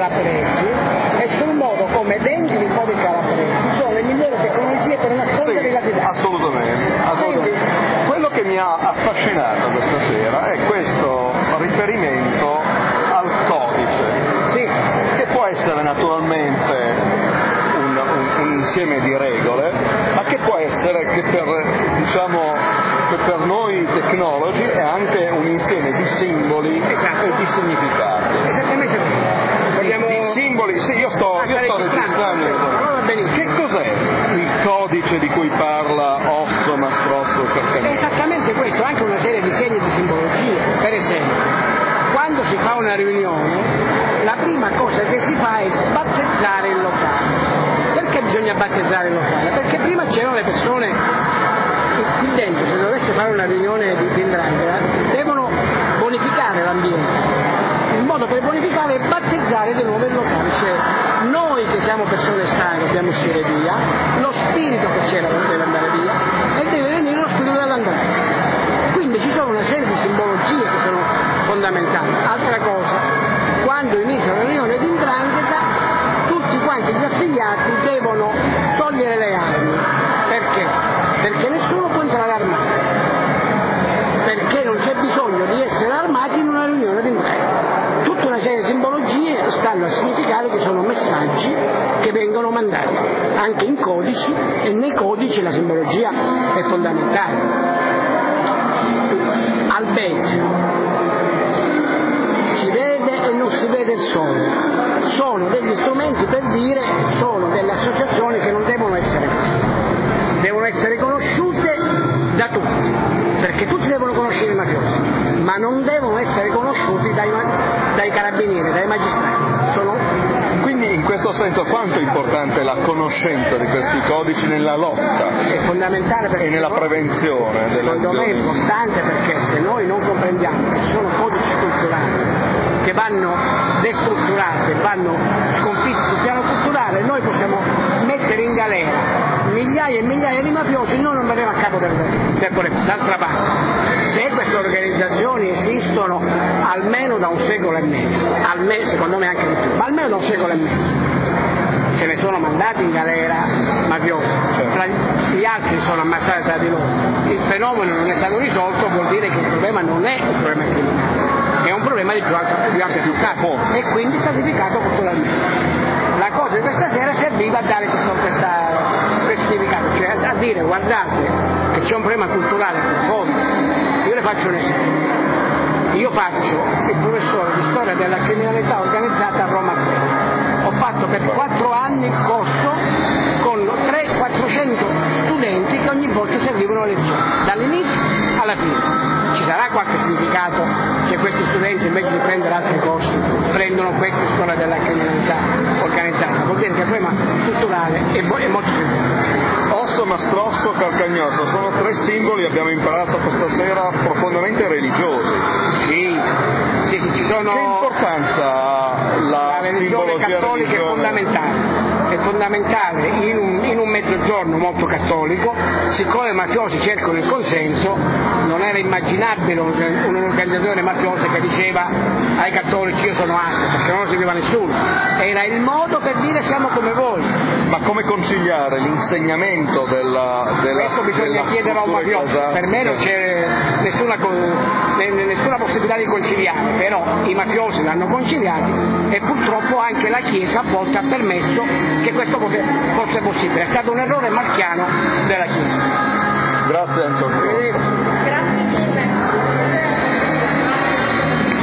calabresi e sul modo come dentro i codici calabresi sono le migliori tecnologie per nascondere Sì, la didattica. assolutamente, assolutamente. Quello che mi ha affascinato questa sera è questo riferimento al codice, Sì, che può essere naturalmente un, un- un insieme di regole, ma che può essere che per, diciamo, che per noi tecnologi è anche un insieme di simboli Esatto. e di significati. esattamente così. Sì, io sto, Ah, io sto registrando? benissimo. Che cos'è il codice di cui parla Osso, Mastrosso, È Carcanini? esattamente questo, anche una serie di segni di simbologia. Per esempio, quando si fa una riunione, la prima cosa che si fa è sbattezzare il locale. Perché bisogna battezzare il locale? Perché prima c'erano le persone qui dentro, se dovesse fare una riunione di, di Ndrangheta, devono bonificare l'ambiente. Il modo per bonificare è battezzare di nuovo il locale, cioè noi che siamo persone strane dobbiamo uscire via, lo spirito che c'era deve andare via e deve venire lo spirito dell'andrà. Quindi ci sono una serie di simbologie che sono fondamentali. Altra cosa, quando inizia la riunione di Ndrangheta, tutti quanti gli affiliati devono togliere le armi. Perché? Perché nessuno può entrare armato. Perché non c'è bisogno di essere armati in una riunione di Ndrangheta. Tutta una serie di simbologie stanno a significare che sono messaggi che vengono mandati anche in codici e nei codici la simbologia è fondamentale. Al beige si vede e non si vede il sole. Sono degli strumenti per dire sono delle associazioni che non devono essere conosciute. Devono essere conosciute da tutti, perché tutti devono conoscere i mafiosi, ma non devono essere conosciuti dai, dai carabinieri, dai magistrati. Sono Quindi in questo senso quanto è importante la conoscenza di questi codici nella lotta è fondamentale perché e nella prevenzione delle Secondo me è importante perché se noi non comprendiamo che sono codici culturali che vanno destrutturati, vanno sconfitti sul piano culturale, noi possiamo mettere in galera migliaia e migliaia di mafiosi, noi non verremo a capo del, del problema. D'altra parte, se queste organizzazioni almeno da un secolo e mezzo, almeno, secondo me anche di più, ma almeno da un secolo e mezzo, se ne sono mandati in galera mafiosi, Certo. tra gli altri sono ammazzati tra di loro. Il fenomeno non è stato risolto, vuol dire che il problema non è un problema criminale, è un problema di più alto, più ampia portata e quindi stratificato culturalmente. La cosa di questa sera serviva a dare questo, questa, questo significato, cioè a dire guardate che c'è un problema culturale profondo. Io le faccio un esempio. Io faccio il professore di storia della criminalità organizzata a Roma 3. Ho fatto per quattro anni il corso con 300-400 studenti che ogni volta servivano le lezioni, dall'inizio alla fine. Ci sarà qualche significato se questi studenti invece di prendere altri corsi prendono questo storia della criminalità organizzata, vuol dire che il problema culturale è molto semplice. Osso, Mastrosso, Calcagnoso sono tre simboli, abbiamo imparato questa sera, profondamente religiosi. Sì, sì, sono... Che importanza la, la religione cattolica è religiosa? fondamentale, è fondamentale in un, in un mezzogiorno molto cattolico, siccome i mafiosi cercano il consenso, non era immaginabile un- un'organizzazione mafiosa che diceva ai cattolici io sono ateo, perché non lo seguiva nessuno, era il modo per dire siamo come voi, Ma come conciliare l'insegnamento della, della questo bisogna chiedere a un mafioso, per me non c'è nessuna, nessuna possibilità di conciliare, però i mafiosi l'hanno conciliati e purtroppo anche la Chiesa a volte ha permesso che questo fosse possibile, è stato un errore marchiano della Chiesa. Grazie Enzo. Arrivederci.